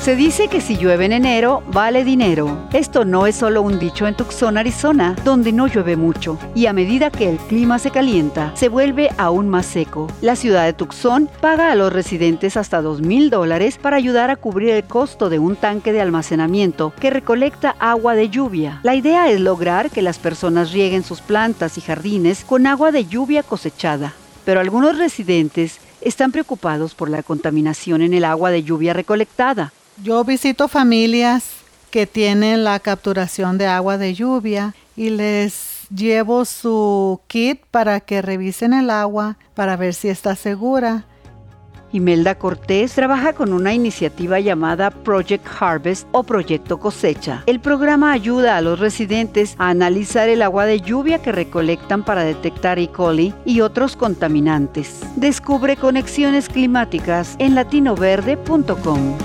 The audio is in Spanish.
Se dice que si llueve en enero, vale dinero. Esto no es solo un dicho en Tucson, Arizona, donde no llueve mucho, y a medida que el clima se calienta, se vuelve aún más seco. La ciudad de Tucson paga a los residentes hasta dos mil dólares para ayudar a cubrir el costo de un tanque de almacenamiento que recolecta agua de lluvia. La idea es lograr que las personas rieguen sus plantas y jardines con agua de lluvia cosechada. Pero algunos residentes están preocupados por la contaminación en el agua de lluvia recolectada. Yo visito familias que tienen la capturación de agua de lluvia y les llevo su kit para que revisen el agua para ver si está segura. Imelda Cortés trabaja con una iniciativa llamada Project Harvest o Proyecto Cosecha. El programa ayuda a los residentes a analizar el agua de lluvia que recolectan para detectar E. coli y otros contaminantes. Descubre conexiones climáticas en latinoverde.com.